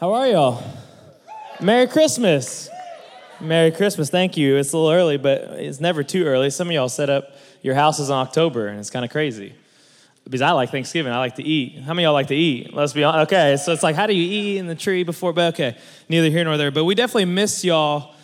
How are y'all? Merry Christmas. Merry Christmas. Thank you. It's a little early, but it's never too early. Some of y'all set up your houses in October, and it's kind of crazy. Because I like Thanksgiving. I like to eat. How many y'all like to eat? Let's be honest. Okay, so it's like, how do you eat in the tree before? But okay, neither here nor there. But we definitely miss y'all.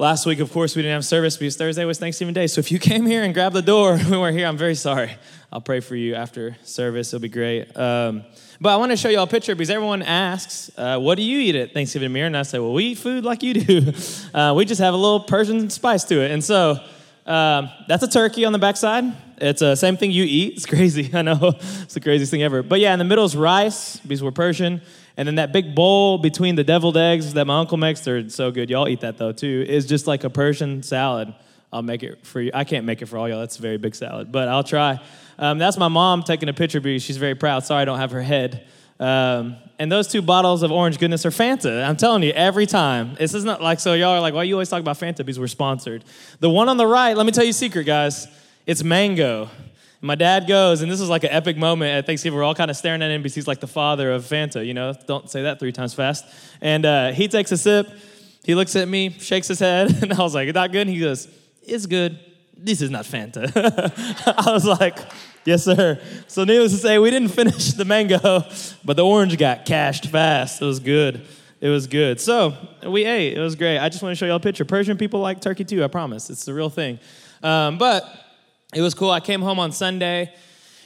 Last week, of course, we didn't have service because Thursday was Thanksgiving Day. So if you came here and grabbed the door, we weren't here. I'm very sorry. I'll pray for you after service. It'll be great. Um, but I want to show you all a picture because everyone asks, uh, What do you eat at Thanksgiving Mirror? And I say, Well, we eat food like you do. Uh, we just have a little Persian spice to it. And so um, that's a turkey on the backside. It's the uh, same thing you eat. It's crazy. I know. It's the craziest thing ever. But yeah, in the middle is rice because we're Persian. And then that big bowl between the deviled eggs that my uncle makes, they're so good. Y'all eat that though too, is just like a Persian salad. I'll make it for you. I can't make it for all y'all. That's a very big salad, but I'll try. Um, that's my mom taking a picture because she's very proud. Sorry, I don't have her head. Um, and those two bottles of orange goodness are Fanta. I'm telling you, every time. This is not like, so y'all are like, why you always talk about Fanta? Because we're sponsored. The one on the right, let me tell you a secret, guys. It's mango. My dad goes, and this is like an epic moment at Thanksgiving. We're all kind of staring at him because he's like the father of Fanta, you know? Don't say that three times fast. And uh, he takes a sip. He looks at me, shakes his head, and I was like, not good? And he goes, it's good. This is not Fanta. I was like, Yes, sir. So, needless to say, we didn't finish the mango, but the orange got cashed fast. It was good. It was good. So, we ate. It was great. I just want to show y'all a picture. Persian people like turkey too, I promise. It's the real thing. Um, but it was cool. I came home on Sunday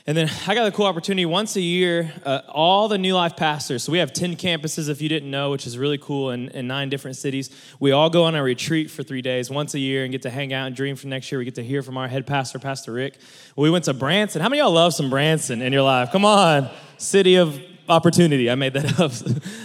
and then I got a cool opportunity once a year, uh, all the New Life pastors. So we have 10 campuses, if you didn't know, which is really cool in, in, nine different cities. We all go on a retreat for three days once a year and get to hang out and dream for next year. We get to hear from our head pastor, Pastor Rick. We went to Branson. How many of y'all love some Branson in your life? Come on, city of opportunity. I made that up.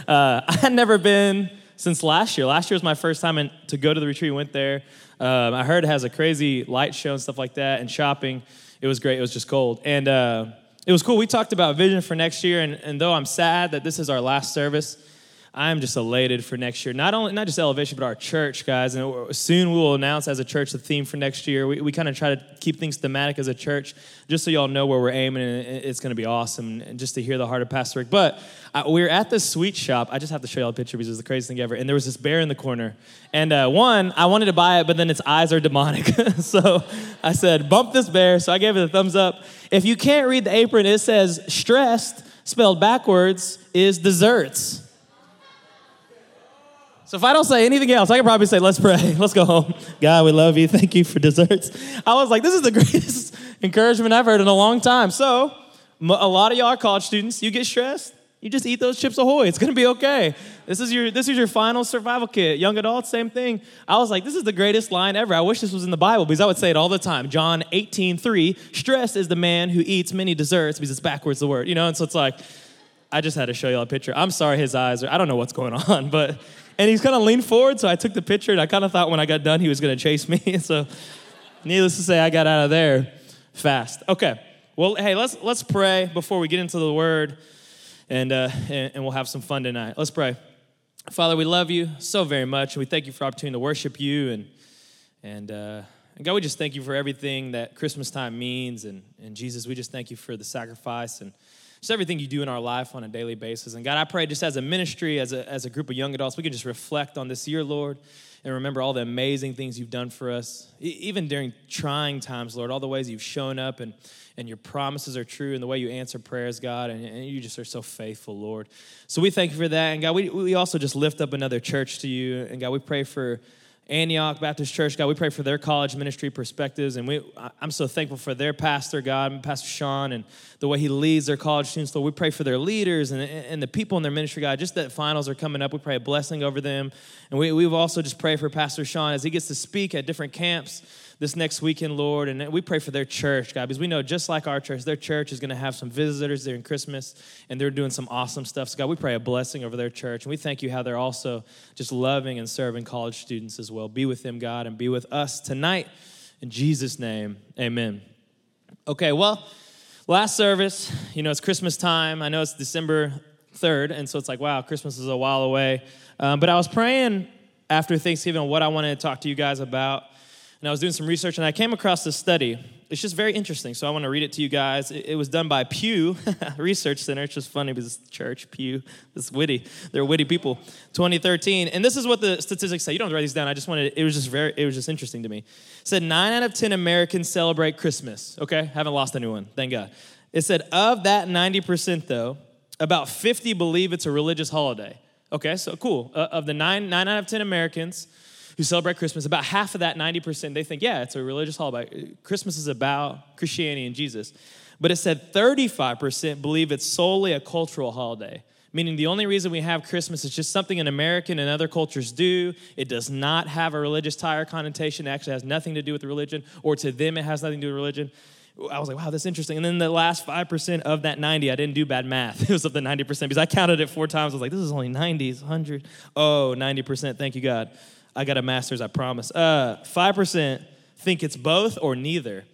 Uh, I had never been since last year. Last year was my first time in, to go to the retreat. Went there. Um, I heard it has a crazy light show and stuff like that and shopping it was great. It was just cold. And uh, it was cool. We talked about vision for next year. And, and though I'm sad that this is our last service, I'm just elated for next year. Not only not just elevation, but our church, guys. And soon we will announce as a church the theme for next year. We, we kind of try to keep things thematic as a church, just so y'all know where we're aiming. And it's going to be awesome, and just to hear the heart of Pastor Rick. But uh, we are at the sweet shop. I just have to show y'all a picture because it's the craziest thing ever. And there was this bear in the corner. And uh, one, I wanted to buy it, but then its eyes are demonic. so I said, bump this bear. So I gave it a thumbs up. If you can't read the apron, it says stressed, spelled backwards, is desserts. So if I don't say anything else, I can probably say, let's pray. Let's go home. God, we love you. Thank you for desserts. I was like, this is the greatest encouragement I've heard in a long time. So a lot of y'all are college students. You get stressed, you just eat those chips ahoy. It's gonna be okay. This is your this is your final survival kit. Young adults, same thing. I was like, this is the greatest line ever. I wish this was in the Bible because I would say it all the time. John 18, 3, stressed is the man who eats many desserts because it's backwards the word, you know? And so it's like, I just had to show y'all a picture. I'm sorry his eyes are, I don't know what's going on, but and he's kind of leaned forward, so I took the picture, and I kind of thought when I got done he was going to chase me. so, needless to say, I got out of there fast. Okay. Well, hey, let's let's pray before we get into the word, and uh, and, and we'll have some fun tonight. Let's pray. Father, we love you so very much. We thank you for opportunity to worship you, and and uh, and God, we just thank you for everything that Christmas time means, and and Jesus, we just thank you for the sacrifice and just everything you do in our life on a daily basis. And God, I pray just as a ministry, as a, as a group of young adults, we can just reflect on this year, Lord, and remember all the amazing things you've done for us, e- even during trying times, Lord, all the ways you've shown up and, and your promises are true and the way you answer prayers, God, and, and you just are so faithful, Lord. So we thank you for that. And God, we, we also just lift up another church to you. And God, we pray for Antioch Baptist Church, God, we pray for their college ministry perspectives, and we, I'm so thankful for their pastor, God, Pastor Sean, and the way he leads their college students. Lord, we pray for their leaders and, and the people in their ministry, God. Just that finals are coming up, we pray a blessing over them, and we, we've also just prayed for Pastor Sean as he gets to speak at different camps this next weekend, Lord. And we pray for their church, God, because we know just like our church, their church is going to have some visitors during Christmas and they're doing some awesome stuff. So, God, we pray a blessing over their church. And we thank you how they're also just loving and serving college students as well. Be with them, God, and be with us tonight. In Jesus' name, amen. Okay, well, last service, you know, it's Christmas time. I know it's December 3rd, and so it's like, wow, Christmas is a while away. Um, but I was praying after Thanksgiving what I wanted to talk to you guys about and I was doing some research and I came across this study. It's just very interesting, so I want to read it to you guys. It, was done by Pew Research Center. It's just funny because it's church, Pew, it's witty. They're witty people. 2013. And this is what the statistics say. You don't have to write these down. I just wanted, it was just very, it was just interesting to me. It said nine out of 10 Americans celebrate Christmas. Okay, haven't lost anyone, thank God. It said of that 90%, though, about 50 believe it's a religious holiday. Okay, so cool. Uh, of the nine, nine out of 10 Americans, who celebrate Christmas, about half of that, 90%, they think, yeah, it's a religious holiday. Uh, Christmas is about Christianity and Jesus. But it said 35% believe it's solely a cultural holiday, meaning the only reason we have Christmas is just something an American and other cultures do. It does not have a religious tie or connotation. It actually has nothing to do with religion, or to them, it has nothing to do with religion. I was like, wow, that's interesting. And then the last 5% of that 90, I didn't do bad math. It was up to 90% because I counted it four times. I was like, this is only 90s, 100. Oh, 90%. Thank you, God. I got a master's, I promise. Uh, 5% think it's both or neither.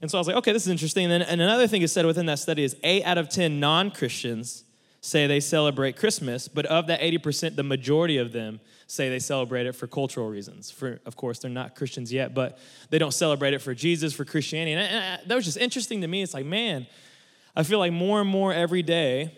And so I was like, okay, this is interesting. And, then, and another thing is said within that study is 8 out of 10 non Christians say they celebrate Christmas, but of that 80%, the majority of them say they celebrate it for cultural reasons. For, of course, they're not Christians yet, but they don't celebrate it for Jesus, for Christianity. And, and that was just interesting to me. It's like, man, I feel like more and more every day,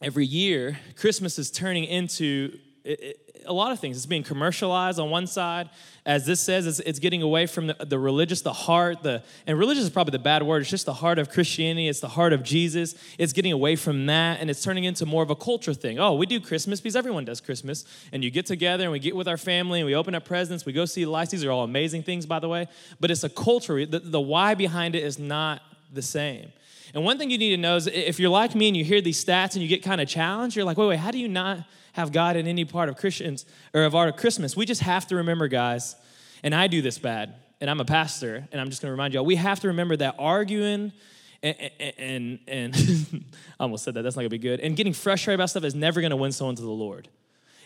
every year, Christmas is turning into it, a lot of things. It's being commercialized on one side. As this says, it's, it's getting away from the, the, religious, the heart, the, and religious is probably the bad word. It's just the heart of Christianity. It's the heart of Jesus. It's getting away from that, and it's turning into more of a culture thing. Oh, we do Christmas because everyone does Christmas. And you get together and we get with our family and we open up presents. We go see lights. These are all amazing things, by the way. But it's a culture. The, the why behind it is not the same. And one thing you need to know is if you're like me and you hear these stats and you get kind of challenged, you're like, wait, wait, how do you not have God in any part of Christians or of our Christmas. We just have to remember, guys, and I do this bad, and I'm a pastor, and I'm just gonna remind y'all, we have to remember that arguing and, and, and I almost said that, that's not gonna be good, and getting frustrated about stuff is never gonna win someone to the Lord.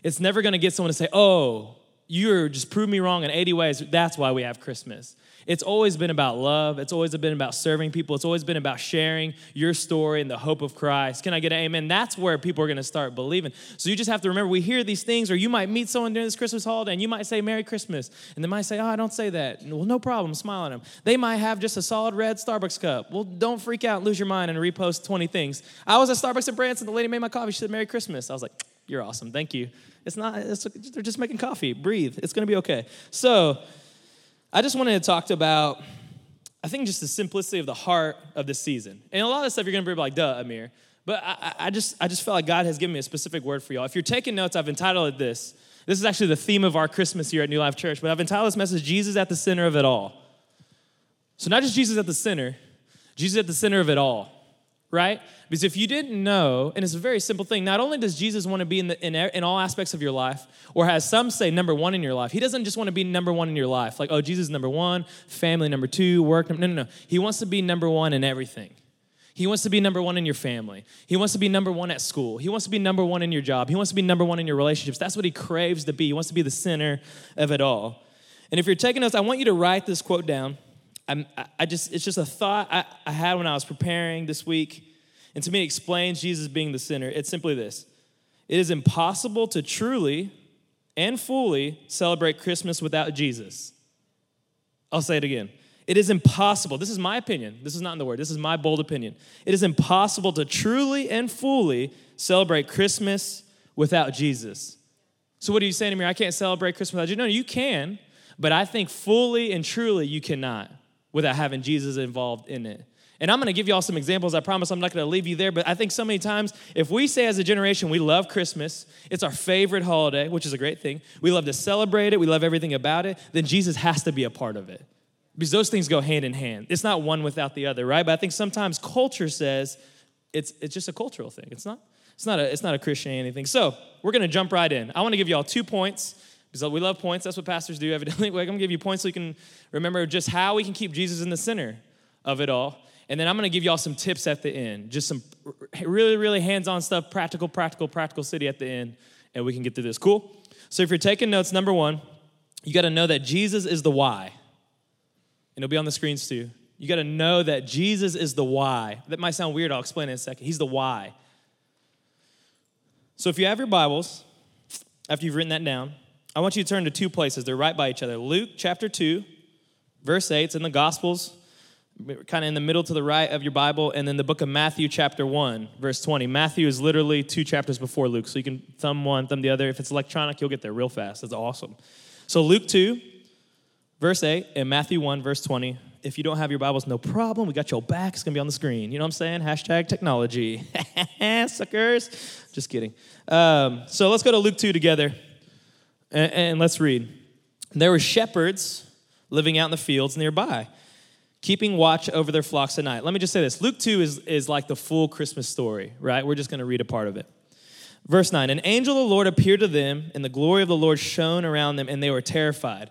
It's never gonna get someone to say, oh, you're just proved me wrong in 80 ways. That's why we have Christmas. It's always been about love. It's always been about serving people. It's always been about sharing your story and the hope of Christ. Can I get an amen? That's where people are going to start believing. So you just have to remember we hear these things, or you might meet someone during this Christmas holiday and you might say Merry Christmas. And they might say, Oh, I don't say that. Well, no problem. Smile at them. They might have just a solid red Starbucks cup. Well, don't freak out lose your mind and repost 20 things. I was at Starbucks in Branson. The lady made my coffee. She said, Merry Christmas. I was like, You're awesome. Thank you. It's not, it's, they're just making coffee. Breathe. It's going to be okay. So, I just wanted to talk about, I think, just the simplicity of the heart of this season. And a lot of stuff you're going to be like, duh, Amir. But I, I, just, I just felt like God has given me a specific word for y'all. If you're taking notes, I've entitled it this. This is actually the theme of our Christmas here at New Life Church, but I've entitled this message, Jesus at the Center of It All. So, not just Jesus at the center, Jesus at the center of it all right? Because if you didn't know, and it's a very simple thing, not only does Jesus want to be in, the, in, in, all aspects of your life, or as some say, number one in your life, he doesn't just want to be number one in your life. Like, oh, Jesus is number one, family number two, work. No, no, no. He wants to be number one in everything. He wants to be number one in your family. He wants to be number one at school. He wants to be number one in your job. He wants to be number one in your relationships. That's what he craves to be. He wants to be the center of it all. And if you're taking notes, I want you to write this quote down. I'm, i just, it's just a thought I, I had when I was preparing this week. And to me, it explains Jesus being the center. It's simply this it is impossible to truly and fully celebrate Christmas without Jesus. I'll say it again. It is impossible. This is my opinion. This is not in the word. This is my bold opinion. It is impossible to truly and fully celebrate Christmas without Jesus. So, what are you saying to me? I can't celebrate Christmas without you. No, you can, but I think fully and truly you cannot without having Jesus involved in it. And I'm going to give you all some examples. I promise I'm not going to leave you there, but I think so many times if we say as a generation we love Christmas, it's our favorite holiday, which is a great thing. We love to celebrate it, we love everything about it, then Jesus has to be a part of it. Because those things go hand in hand. It's not one without the other, right? But I think sometimes culture says it's, it's just a cultural thing. It's not, it's not a, it's not a Christianity thing. So we're going to jump right in. I want to give you all two points because we love points. That's what pastors do evidently. I'm going to give you points so you can remember just how we can keep Jesus in the center of it all. And then I'm gonna give y'all some tips at the end, just some really, really hands on stuff, practical, practical, practical city at the end, and we can get through this. Cool? So if you're taking notes, number one, you gotta know that Jesus is the why. And it'll be on the screens too. You gotta know that Jesus is the why. That might sound weird, I'll explain in a second. He's the why. So if you have your Bibles, after you've written that down, I want you to turn to two places. They're right by each other Luke chapter 2, verse 8, it's in the Gospels, kind of in the middle to the right of your Bible, and then the book of Matthew, chapter 1, verse 20. Matthew is literally two chapters before Luke, so you can thumb one, thumb the other. If it's electronic, you'll get there real fast. That's awesome. So, Luke 2, verse 8, and Matthew 1, verse 20. If you don't have your Bibles, no problem. We got your back. It's going to be on the screen. You know what I'm saying? Hashtag technology. Suckers. Just kidding. Um, so, let's go to Luke 2 together, and, and let's read. There were shepherds living out in the fields nearby keeping watch over their flocks at night. Let me just say this Luke 2 is, is like the full Christmas story, right? We're just going to read a part of it. Verse 9 An angel of the Lord appeared to them, and the glory of the Lord shone around them, and they were terrified.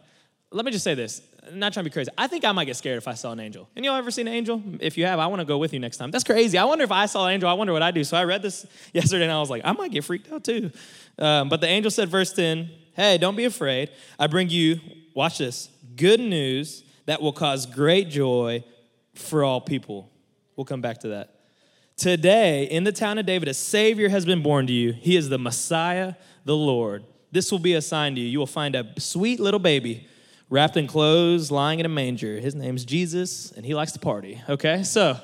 Let me just say this. I'm not trying to be crazy. I think I might get scared if I saw an angel. And y'all ever seen an angel? If you have, I want to go with you next time. That's crazy. I wonder if I saw an angel, I wonder what I do. So I read this yesterday and I was like, I might get freaked out too. Um, but the angel said, verse 10, Hey, don't be afraid. I bring you, watch this, good news that will cause great joy for all people. We'll come back to that. Today, in the town of David, a Savior has been born to you. He is the Messiah, the Lord. This will be a sign to you. You will find a sweet little baby wrapped in clothes, lying in a manger. His name's Jesus, and he likes to party. Okay, so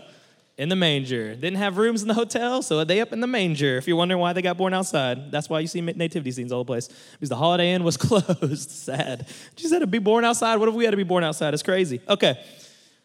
in the manger. Didn't have rooms in the hotel, so they up in the manger. If you're wondering why they got born outside, that's why you see nativity scenes all the place. Because the Holiday Inn was closed. Sad. She said to be born outside. What if we had to be born outside? It's crazy. Okay.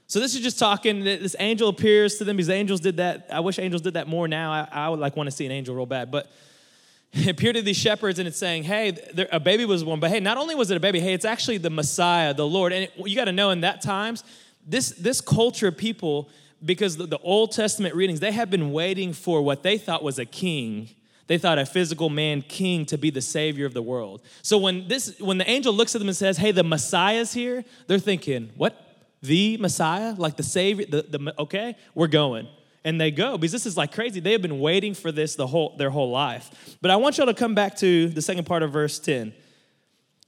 So this is just talking. This angel appears to them because angels did that. I wish angels did that more now. I, I would like want to see an angel real bad, but it appeared to these shepherds and it's saying, hey, there, a baby was born. But hey, not only was it a baby, hey, it's actually the Messiah, the Lord. And it, you got to know in that times, this this culture of people because the, Old Testament readings, they have been waiting for what they thought was a king. They thought a physical man king to be the savior of the world. So when this when the angel looks at them and says, "Hey, the Messiah's here," they're thinking, "What? The Messiah? Like the savior? The, the okay, we're going." And they go because this is like crazy. They have been waiting for this the whole their whole life. But I want y'all to come back to the second part of verse 10.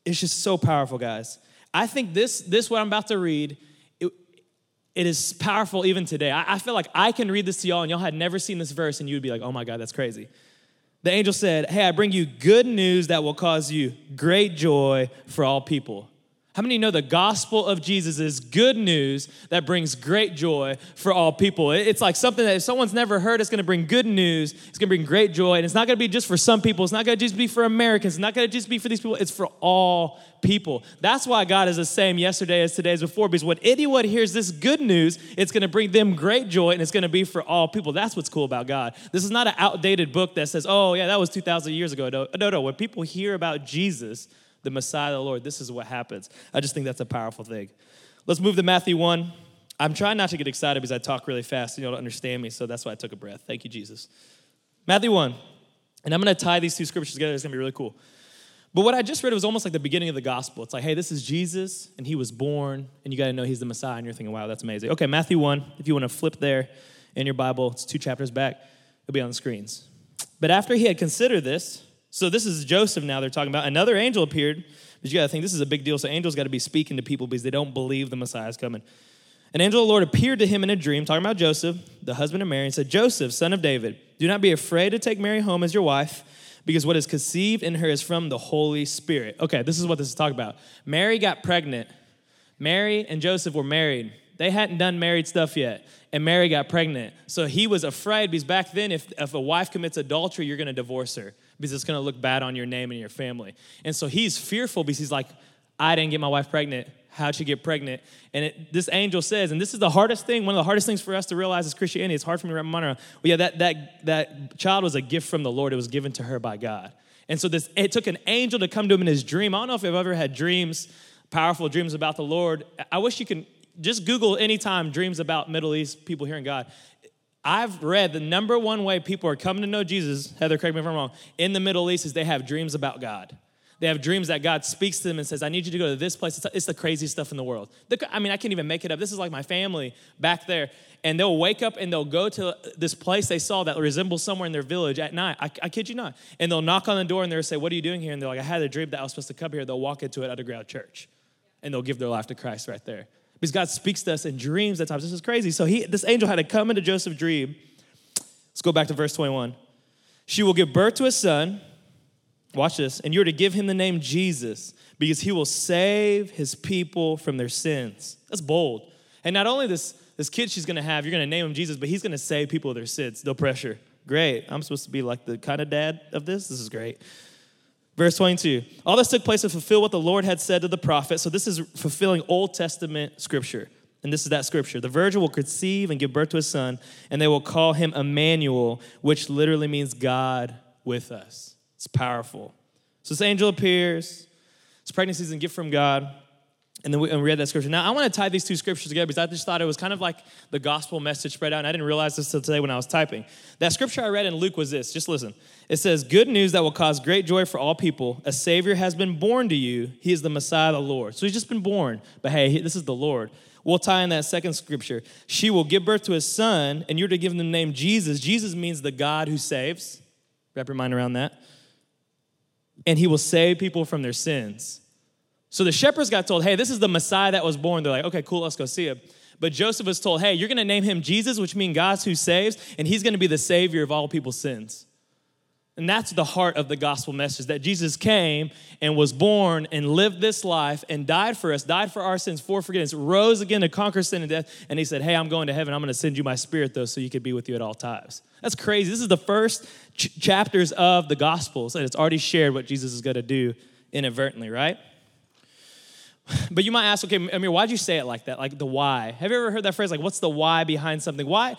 It's just so powerful, guys. I think this this what I'm about to read it is powerful even today. I, I, feel like I can read this to y'all and y'all had never seen this verse and you would be like, oh my God, that's crazy. The angel said, Hey, I bring you good news that will cause you great joy for all people. How many know the gospel of Jesus is good news that brings great joy for all people? It's like something that if someone's never heard, it's gonna bring good news, it's gonna bring great joy, and it's not gonna be just for some people, it's not gonna just be for Americans, it's not gonna just be for these people, it's for all people. That's why God is the same yesterday as today as before, because when anyone hears this good news, it's gonna bring them great joy and it's gonna be for all people. That's what's cool about God. This is not an outdated book that says, oh, yeah, that was 2,000 years ago. No, no, no. When people hear about Jesus, the Messiah, the Lord, this is what happens. I just think that's a powerful thing. Let's move to Matthew 1. I'm trying not to get excited because I talk really fast and you don't understand me, so that's why I took a breath. Thank you, Jesus. Matthew 1. And I'm going to tie these two scriptures together. It's going to be really cool. But what I just read was almost like the beginning of the gospel. It's like, hey, this is Jesus, and he was born, and you got to know he's the Messiah. And you're thinking, wow, that's amazing. Okay, Matthew 1, if you want to flip there in your Bible, it's two chapters back, it'll be on the screens. But after he had considered this, so this is Joseph now they're talking about. Another angel appeared, but you got to think this is a big deal. So angels got to be speaking to people because they don't believe the Messiah is coming. An angel of the Lord appeared to him in a dream, talking about Joseph, the husband of Mary, and said, Joseph, son of David, do not be afraid to take Mary home as your wife, because what is conceived in her is from the Holy Spirit. Okay, this is what this is talking about. Mary got pregnant. Mary and Joseph were married. They hadn't done married stuff yet, and Mary got pregnant. So he was afraid because back then, if, if a wife commits adultery, you're going to divorce her because it's going to look bad on your name and your family. And so he's fearful because he's like, I didn't get my wife pregnant. How'd she get pregnant? And it, this angel says, and this is the hardest thing, one of the hardest things for us to realize as Christianity. It's hard for me to wrap my mind around. Well, yeah, that, that, that child was a gift from the Lord. It was given to her by God. And so this, it took an angel to come to him in his dream. I don't know if you've ever had dreams, powerful dreams about the Lord. I wish you can just Google anytime dreams about Middle East people hearing God. I've read the number one way people are coming to know Jesus, Heather, correct me if I'm wrong, in the Middle East is they have dreams about God. They have dreams that God speaks to them and says, I need you to go to this place. It's, it's the craziest stuff in the world. I mean, I can't even make it up. This is like my family back there. And they'll wake up and they'll go to this place they saw that resembles somewhere in their village at night. I, I kid you not. And they'll knock on the door and they'll say, What are you doing here? And they're like, I had a dream that I was supposed to come here. They'll walk into an underground church and they'll give their life to Christ right there because God speaks to us in dreams at times. This is crazy. So he, this angel had to come into Joseph's dream. Let's go back to verse 21. She will give birth to a son, Watch this. And you're to give him the name Jesus because he will save his people from their sins. That's bold. And not only this, this kid she's gonna have, you're gonna name him Jesus, but he's gonna save people of their sins. No pressure. Great. I'm supposed to be like the kind of dad of this. This is great. Verse 22 All this took place to fulfill what the Lord had said to the prophet. So this is fulfilling Old Testament scripture. And this is that scripture. The virgin will conceive and give birth to a son, and they will call him Emmanuel, which literally means God with us. It's powerful. So this angel appears. This pregnancy is a gift from God. And then we, and we read that scripture. Now, I want to tie these two scriptures together because I just thought it was kind of like the gospel message spread out. And I didn't realize this until today when I was typing. That scripture I read in Luke was this. Just listen. It says, Good news that will cause great joy for all people. A Savior has been born to you. He is the Messiah, the Lord. So he's just been born. But hey, this is the Lord. We'll tie in that second scripture. She will give birth to a son, and you're to give him the name Jesus. Jesus means the God who saves. Wrap your mind around that. And he will save people from their sins. So the shepherds got told, hey, this is the Messiah that was born. They're like, okay, cool, let's go see him. But Joseph was told, hey, you're going to name him Jesus, which means God's who saves, and he's going to be the savior of all people's sins. And that's the heart of the gospel message that Jesus came and was born and lived this life and died for us, died for our sins, for forgiveness, rose again to conquer sin and death. And he said, Hey, I'm going to heaven. I'm going to send you my spirit, though, so you could be with you at all times. That's crazy. This is the first ch- chapters of the gospels, and it's already shared what Jesus is going to do inadvertently, right? But you might ask, okay, I mean, why'd you say it like that? Like the why. Have you ever heard that phrase? Like, what's the why behind something? Why?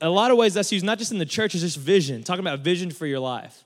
A lot of ways that's used, not just in the church, it's just vision, talking about vision for your life.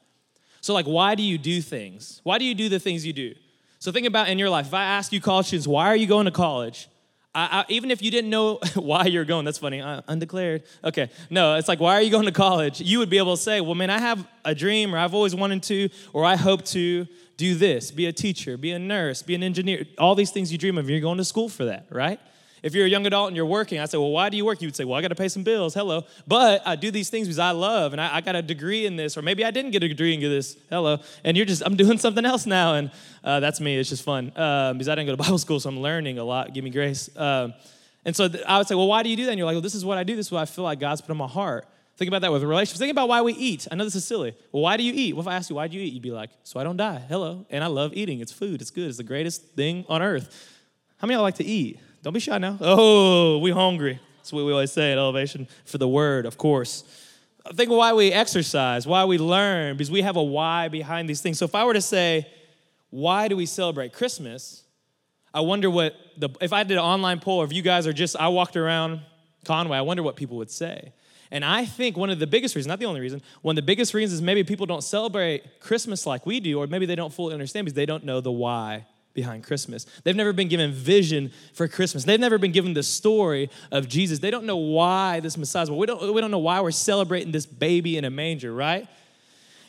So, like, why do you do things? Why do you do the things you do? So, think about in your life. If I ask you college students, why are you going to college? I, I, even if you didn't know why you're going, that's funny, uh, undeclared. Okay, no, it's like, why are you going to college? You would be able to say, well, man, I have a dream, or I've always wanted to, or I hope to do this, be a teacher, be a nurse, be an engineer, all these things you dream of. You're going to school for that, right? If you're a young adult and you're working, I say, well, why do you work? You would say, well, I got to pay some bills. Hello. But I do these things because I love and I, I, got a degree in this, or maybe I didn't get a degree in this. Hello. And you're just, I'm doing something else now. And uh, that's me. It's just fun um, because I didn't go to Bible school, so I'm learning a lot. Give me grace. Um, and so th- I would say, well, why do you do that? And you're like, well, this is what I do. This is what I feel like God's put in my heart. Think about that with relationships. Think about why we eat. I know this is silly. Well, why do you eat? Well, if I ask you, why do you eat? You'd be like, so I don't die. Hello. And I love eating. It's food. It's good. It's the greatest thing on earth. How many of y'all like to eat? Don't be shy now. Oh, we hungry. That's what we always say at Elevation for the word, of course. Think of why we exercise, why we learn, because we have a why behind these things. So if I were to say, why do we celebrate Christmas? I wonder what the if I did an online poll, or if you guys are just I walked around Conway, I wonder what people would say. And I think one of the biggest reasons, not the only reason, one of the biggest reasons is maybe people don't celebrate Christmas like we do, or maybe they don't fully understand because they don't know the why behind Christmas. They've never been given vision for Christmas. They've never been given the story of Jesus. They don't know why this Messiah, we don't, we don't know why we're celebrating this baby in a manger, right?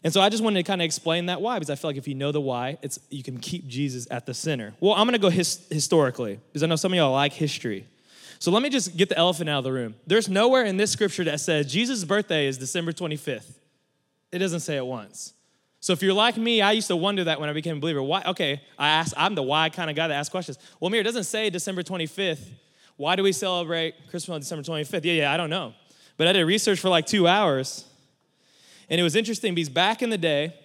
And so I just wanted to kind of explain that why, because I feel like if you know the why, it's you can keep Jesus at the center. Well, I'm gonna go his, historically, because I know some of y'all like history. So let me just get the elephant out of the room. There's nowhere in this scripture that says Jesus' birthday is December 25th. It doesn't say it once. So if you're like me, I used to wonder that when I became a believer. Why? Okay, I ask, I'm the why kind of guy that asks questions. Well, Mir, it doesn't say December 25th. Why do we celebrate Christmas on December 25th? Yeah, yeah, I don't know. But I did research for like two hours. And it was interesting because back in the day,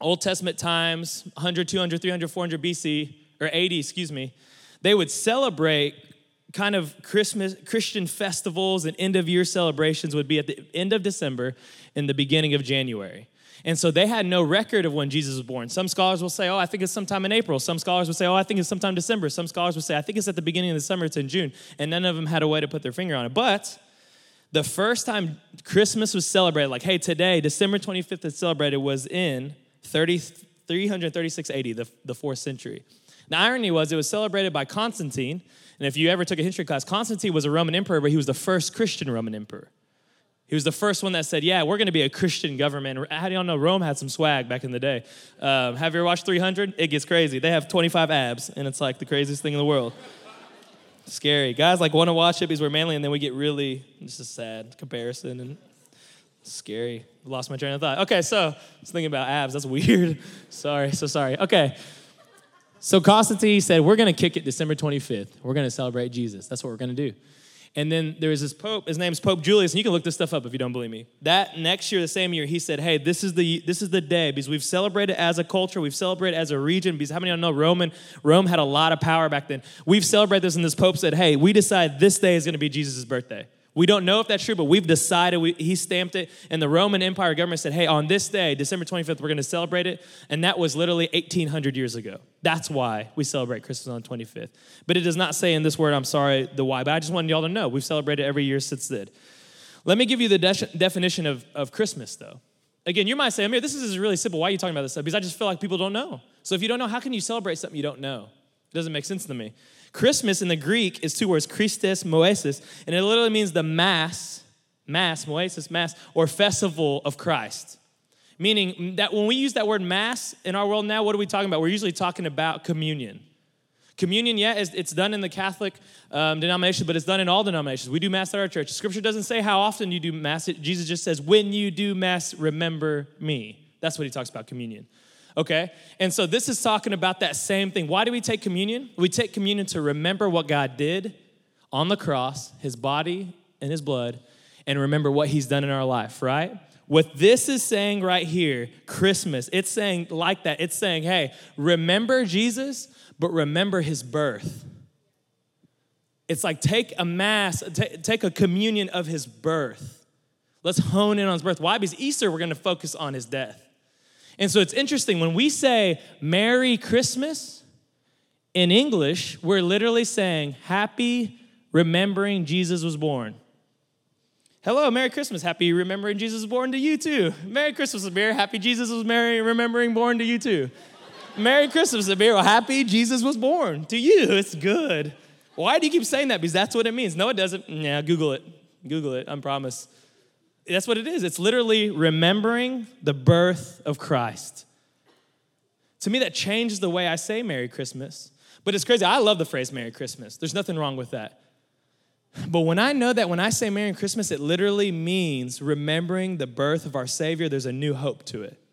Old Testament times, 100, 200, 300, 400 BC, or 80, excuse me, they would celebrate kind of Christmas Christian festivals and end of year celebrations would be at the end of December and the beginning of January. And so they had no record of when Jesus was born. Some scholars will say, oh, I think it's sometime in April. Some scholars will say, oh, I think it's sometime December. Some scholars will say, I think it's at the beginning of the summer, it's in June. And none of them had a way to put their finger on it. But the first time Christmas was celebrated, like, hey, today, December 25th is celebrated, was in 30, 336 AD, the, the fourth century. The irony was it was celebrated by Constantine. And if you ever took a history class, Constantine was a Roman emperor, but he was the first Christian Roman emperor. He was the first one that said, Yeah, we're going to be a Christian government. How do y'all know Rome had some swag back in the day? Um, have you ever watched 300? It gets crazy. They have 25 abs, and it's like the craziest thing in the world. Scary. Guys like want to watch it because we're manly, and then we get really, just sad comparison and scary. Lost my train of thought. Okay, so I was thinking about abs. That's weird. sorry, so sorry. Okay. So Constantine said, We're going to kick it December 25th. We're going to celebrate Jesus. That's what we're going to do. And then there was this Pope, his name's Pope Julius, and you can look this stuff up if you don't believe me. That next year, the same year, he said, Hey, this is the this is the day because we've celebrated as a culture, we've celebrated as a region, because how many of you know Roman Rome had a lot of power back then. We've celebrated this, and this Pope said, Hey, we decide this day is gonna be Jesus' birthday. We don't know if that's true, but we've decided, we, he stamped it, and the Roman Empire government said, hey, on this day, December 25th, we're going to celebrate it. And that was literally 1800 years ago. That's why we celebrate Christmas on the 25th. But it does not say in this word, I'm sorry, the why, but I just wanted y'all to know. We've celebrated every year since then. Let me give you the de- definition of, of Christmas, though. Again, you might say, Amir, this is really simple. Why are you talking about this stuff? Because I just feel like people don't know. So if you don't know, how can you celebrate something you don't know? It doesn't make sense to me. Christmas in the Greek is two words, Christes, Moesis, and it literally means the mass, mass, Moesis, mass, or festival of Christ. Meaning that when we use that word mass in our world now, what are we talking about? We're usually talking about communion. Communion, yeah, it's done in the Catholic um, denomination, but it's done in all denominations. We do Mass at our church. Scripture doesn't say how often you do Mass. Jesus just says, when you do Mass, remember me. That's what he talks about, communion okay? And so this is talking about that same thing. Why do we take communion? We take communion to remember what God did on the cross, his body and his blood, and remember what he's done in our life, right? What this is saying right here, Christmas, it's saying like that. It's saying, hey, remember Jesus, but remember his birth. It's like take a mass, t- take a communion of his birth. Let's hone in on his birth. Why? Because Easter, we're going to focus on his death. And so it's interesting when we say Merry Christmas in English, we're literally saying Happy remembering Jesus was born. Hello, Merry Christmas. Happy remembering Jesus was born to you too. Merry Christmas, Amir. Happy Jesus was Merry remembering born to you too. Merry Christmas, Amir. Well, happy Jesus was born to you. It's good. Why do you keep saying that? Because that's what it means. No, it doesn't. Yeah, Google it. Google it. I promise. That's what it is. It's literally remembering the birth of Christ. To me, that changes the way I say Merry Christmas. But it's crazy. I love the phrase Merry Christmas. There's nothing wrong with that. But when I know that when I say Merry Christmas, it literally means remembering the birth of our Savior, there's a new hope to it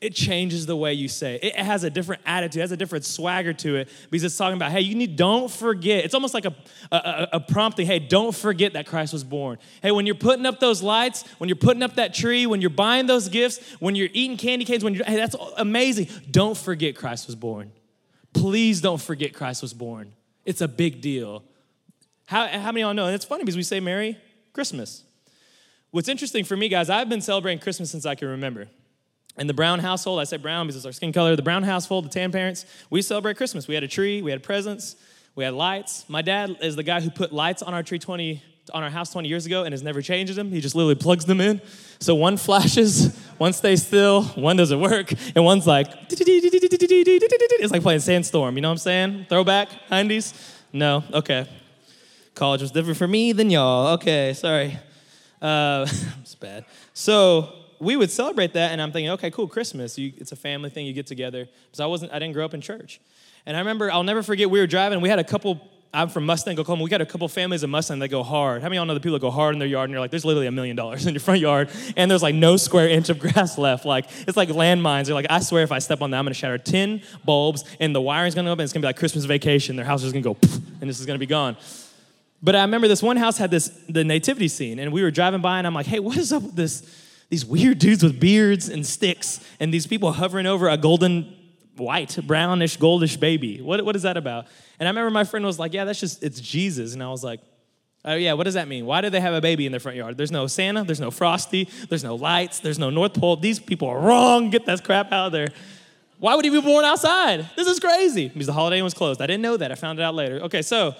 it changes the way you say it. It has a different attitude, it has a different swagger to it because it's talking about, hey, you need, don't forget. It's almost like a, a, a, prompting, hey, don't forget that Christ was born. Hey, when you're putting up those lights, when you're putting up that tree, when you're buying those gifts, when you're eating candy canes, when you're, hey, that's amazing. Don't forget Christ was born. Please don't forget Christ was born. It's a big deal. How, how many of y'all know? And it's funny because we say Merry Christmas. What's interesting for me, guys, I've been celebrating Christmas since I can remember. In the Brown household, I say Brown because it's our skin color. The Brown household, the Tan parents, we celebrate Christmas. We had a tree, we had presents, we had lights. My dad is the guy who put lights on our tree 20 on our house 20 years ago and has never changed them. He just literally plugs them in. So one flashes, one stays still, one doesn't work, and one's like it's like playing Sandstorm. You know what I'm saying? Throwback 90s. No, okay. College was different for me than y'all. Okay, sorry. Uh, it's bad. So we would celebrate that, and I'm thinking, okay, cool, Christmas. You, it's a family thing. You get together. Because I wasn't, I didn't grow up in church. And I remember, I'll never forget, we were driving. We had a couple. I'm from Mustang, Oklahoma. We got a couple families of Mustang that go hard. How many of y'all know the people that go hard in their yard and you're like, there's literally a million dollars in your front yard and there's like no square inch of grass left. Like, it's like landmines. They're like, I swear if I step on that, I'm gonna shatter 10 bulbs and the wiring's gonna go up and it's gonna be like Christmas vacation. Their house is gonna go and this is gonna be gone. But I remember this one house had this, the nativity scene and we were driving by and I'm like, hey, what is up with this? These weird dudes with beards and sticks and these people hovering over a golden white brownish goldish baby. What, what is that about? And i remember my friend was like yeah that's just it's jesus. And i was like oh yeah what does that mean? Why do they have a baby in their front yard? There's no santa there's no frosty there's no lights there's no north pole. These people are wrong. Get that crap out of there. Why would he be born outside? This is crazy. Because the holiday was closed. I didn't know that. I found it out later. Okay so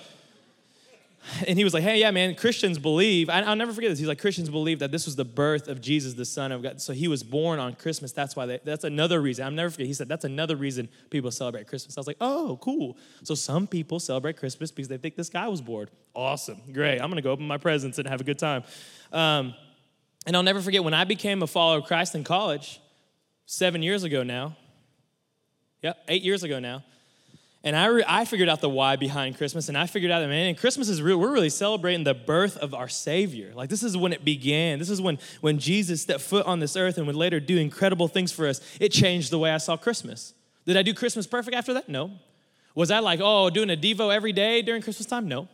and he was like, hey, yeah, man, Christians believe, I, will never forget this. He's like, Christians believe that this was the birth of Jesus, the Son of God. So he was born on Christmas. That's why they, that's another reason. I'll never forget. He said, that's another reason people celebrate Christmas. I was like, oh, cool. So some people celebrate Christmas because they think this guy was born. Awesome. Great. I'm going to go open my presents and have a good time. Um, and I'll never forget when I became a follower of Christ in college, seven years ago now. Yep, eight years ago now. And I, re- I figured out the why behind Christmas, and I figured out that, man, And Christmas is real. We're really celebrating the birth of our Savior. Like, this is when it began. This is when, when Jesus stepped foot on this earth and would later do incredible things for us. It changed the way I saw Christmas. Did I do Christmas perfect after that? No. Was I like, oh, doing a Devo every day during Christmas time? No.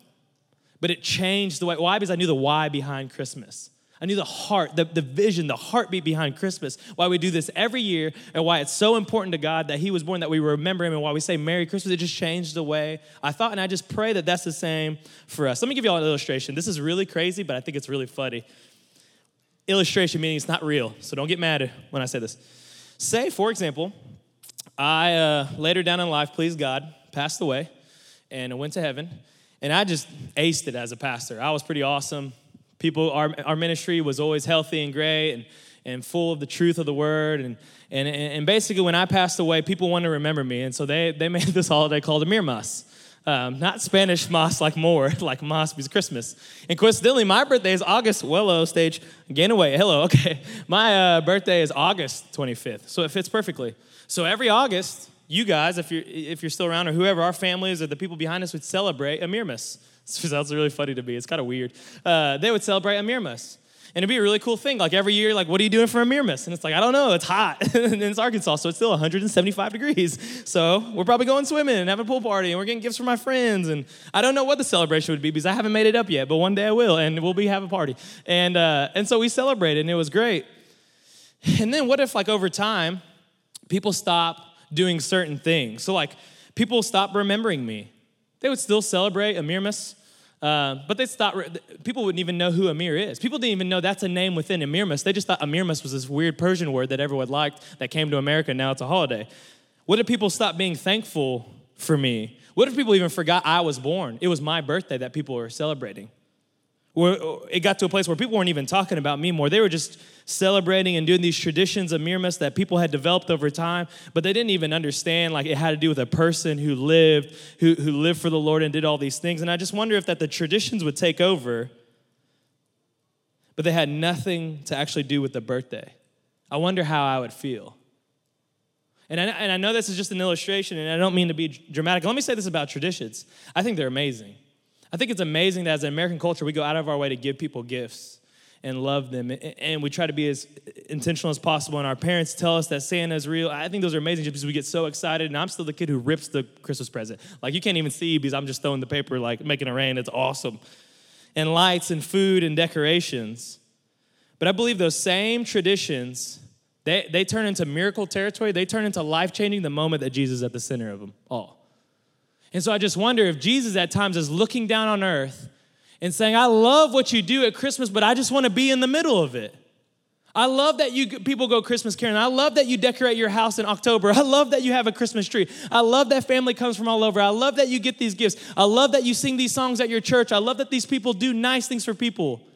but it changed the way. Why? Because I knew the why behind Christmas. I knew the heart, the, the vision, the heartbeat behind Christmas, why we do this every year, and why it's so important to God that He was born, that we remember Him, and why we say Merry Christmas. It just changed the way I thought, and I just pray that that's the same for us. Let me give you all an illustration. This is really crazy, but I think it's really funny. Illustration meaning it's not real, so don't get mad when I say this. Say, for example, I uh, later down in life, please God, passed away and went to heaven, and I just aced it as a pastor. I was pretty awesome people, our, our ministry was always healthy and great and, and full of the truth of the word. And, and, and basically, when I passed away, people wanted to remember me. And so they, they made this holiday called Amir Mas. Um, not Spanish mas like more, like mas because Christmas. And coincidentally, my birthday is August. Hello, stage. Gain away. Hello. Okay. My uh, birthday is August 25th, so it fits perfectly. So every August, you guys, if you're if you're still around, or whoever, our families or the people behind us would celebrate Amir Mas. Sounds really funny to me. It's kind of weird. Uh, they would celebrate Amirmas. And it'd be a really cool thing. Like every year, like, what are you doing for Amirmas? And it's like, I don't know, it's hot. and it's Arkansas, so it's still 175 degrees. So we're probably going swimming and having a pool party, and we're getting gifts from my friends. And I don't know what the celebration would be because I haven't made it up yet, but one day I will, and we'll be having a party. And, uh, and so we celebrated, and it was great. And then what if, like, over time, people stop doing certain things? So, like, people stop remembering me. They would still celebrate Amirmas, uh, but they thought people wouldn't even know who Amir is. People didn't even know that's a name within Amirmas. They just thought Amirmas was this weird Persian word that everyone liked that came to America. And now it's a holiday. What if people stop being thankful for me? What if people even forgot I was born? It was my birthday that people were celebrating. Where it got to a place where people weren't even talking about me more. They were just celebrating and doing these traditions of Mirmas that people had developed over time, but they didn't even understand like it had to do with a person who lived, who, who lived for the Lord and did all these things. And I just wonder if that the traditions would take over, but they had nothing to actually do with the birthday. I wonder how I would feel. And I, and I know this is just an illustration, and I don't mean to be dramatic. Let me say this about traditions. I think they're amazing. I think it's amazing that as an American culture, we go out of our way to give people gifts and love them. And we try to be as intentional as possible. And our parents tell us that Santa is real. I think those are amazing just because we get so excited. And I'm still the kid who rips the Christmas present. Like you can't even see because I'm just throwing the paper, like making it rain. It's awesome. And lights and food and decorations. But I believe those same traditions, they, they turn into miracle territory. They turn into life changing the moment that Jesus is at the center of them all. And so I just wonder if Jesus at times is looking down on earth and saying, I love what you do at Christmas, but I just want to be in the middle of it. I love that you people go Christmas caroling. I love that you decorate your house in October. I love that you have a Christmas tree. I love that family comes from all over. I love that you get these gifts. I love that you sing these songs at your church. I love that these people do nice things for people.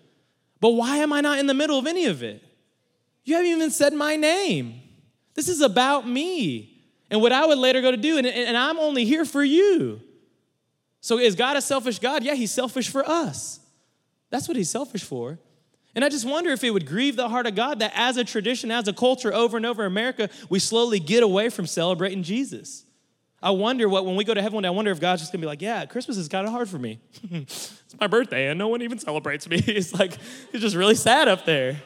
But why am I not in the middle of any of it? You haven't even said my name. This is about me and what I would later go to do, and, and I'm only here for you. So is God a selfish God? Yeah, he's selfish for us. That's what he's selfish for. And I just wonder if it would grieve the heart of God that as a tradition, as a culture over and over in America, we slowly get away from celebrating Jesus. I wonder what, when we go to heaven one day, I wonder if God's just gonna be like, yeah, Christmas is kind of hard for me. it's my birthday and no one even celebrates me. it's like, it's just really sad up there.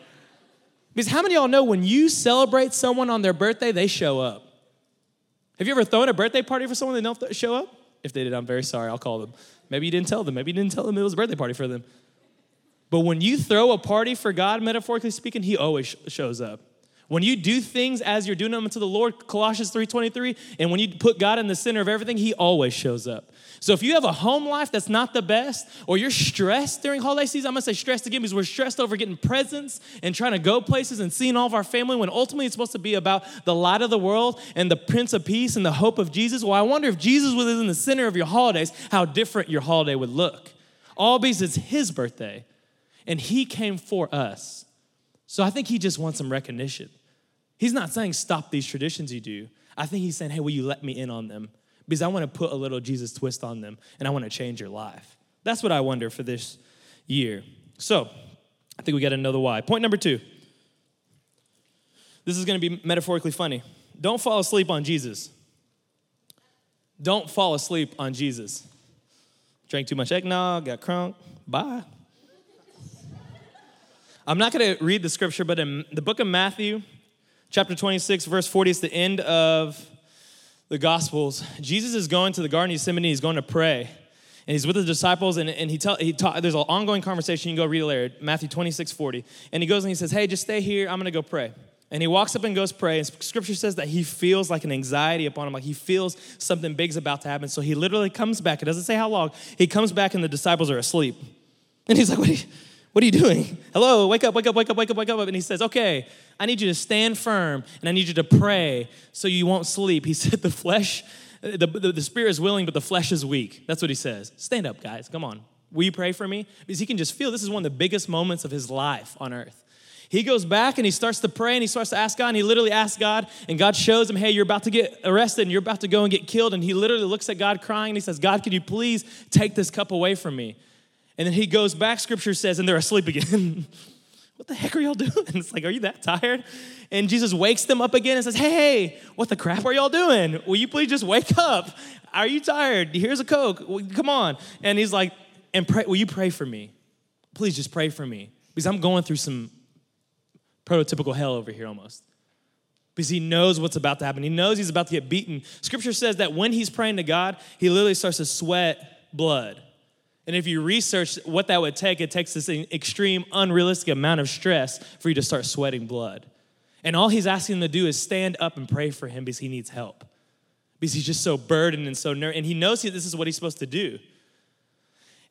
Because how many of y'all know when you celebrate someone on their birthday, they show up? Have you ever thrown a birthday party for someone that don't show up? If they did, I'm very sorry. I'll call them. Maybe you didn't tell them. Maybe you didn't tell them it was a birthday party for them. But when you throw a party for God, metaphorically speaking, He always shows up. When you do things as you're doing them to the Lord, Colossians 3:23, and when you put God in the center of everything, He always shows up. So if you have a home life that's not the best, or you're stressed during holiday season, I'm gonna say stressed again because we're stressed over getting presents and trying to go places and seeing all of our family when ultimately it's supposed to be about the light of the world and the Prince of Peace and the hope of Jesus. Well, I wonder if Jesus was in the center of your holidays, how different your holiday would look. All because it's His birthday, and He came for us. So I think He just wants some recognition. He's not saying stop these traditions you do. I think he's saying, hey, will you let me in on them? Because I want to put a little Jesus twist on them and I want to change your life. That's what I wonder for this year. So, I think we got another why. Point number two. This is going to be metaphorically funny. Don't fall asleep on Jesus. Don't fall asleep on Jesus. Drank too much eggnog, got crunk, bye. I'm not going to read the scripture, but in the book of Matthew, chapter 26, verse 40 is the end of the Gospels. Jesus is going to the Garden of Gethsemane, he's going to pray. And he's with the disciples, and, and he tell he talk, there's an ongoing conversation. You can go read it later, Matthew 26, 40. And he goes and he says, Hey, just stay here. I'm gonna go pray. And he walks up and goes pray. And scripture says that he feels like an anxiety upon him, like he feels something big's about to happen. So he literally comes back. It doesn't say how long. He comes back and the disciples are asleep. And he's like, What what are you doing? Hello, wake up, wake up, wake up, wake up, wake up. And he says, Okay, I need you to stand firm and I need you to pray so you won't sleep. He said, The flesh, the, the, the spirit is willing, but the flesh is weak. That's what he says. Stand up, guys. Come on. Will you pray for me? Because he can just feel this is one of the biggest moments of his life on earth. He goes back and he starts to pray and he starts to ask God and he literally asks God and God shows him, hey, you're about to get arrested and you're about to go and get killed. And he literally looks at God crying and he says, God, could you please take this cup away from me? And then he goes back, scripture says, and they're asleep again. what the heck are y'all doing? It's like, are you that tired? And Jesus wakes them up again and says, hey, what the crap are y'all doing? Will you please just wake up? Are you tired? Here's a Coke. Come on. And he's like, and pray, will you pray for me? Please just pray for me. Because I'm going through some prototypical hell over here almost. Because he knows what's about to happen. He knows he's about to get beaten. Scripture says that when he's praying to God, he literally starts to sweat blood. And if you research what that would take, it takes this extreme, unrealistic amount of stress for you to start sweating blood. And all he's asking them to do is stand up and pray for him because he needs help. Because he's just so burdened and so nervous. And he knows this is what he's supposed to do.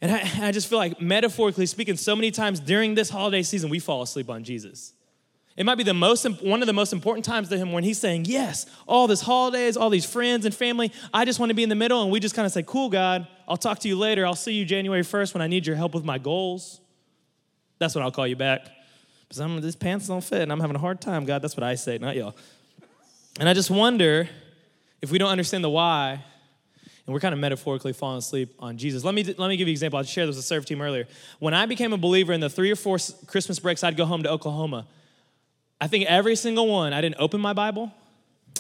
And I, I just feel like, metaphorically speaking, so many times during this holiday season, we fall asleep on Jesus. It might be the most, one of the most important times to him when he's saying, Yes, all this holidays, all these friends and family, I just want to be in the middle. And we just kind of say, Cool, God, I'll talk to you later. I'll see you January 1st when I need your help with my goals. That's when I'll call you back. Because I'm, this pants don't fit and I'm having a hard time, God. That's what I say, not y'all. And I just wonder if we don't understand the why, and we're kind of metaphorically falling asleep on Jesus. Let me, let me give you an example. I shared this with the serve team earlier. When I became a believer in the three or four Christmas breaks, I'd go home to Oklahoma. I think every single one, I didn't open my Bible.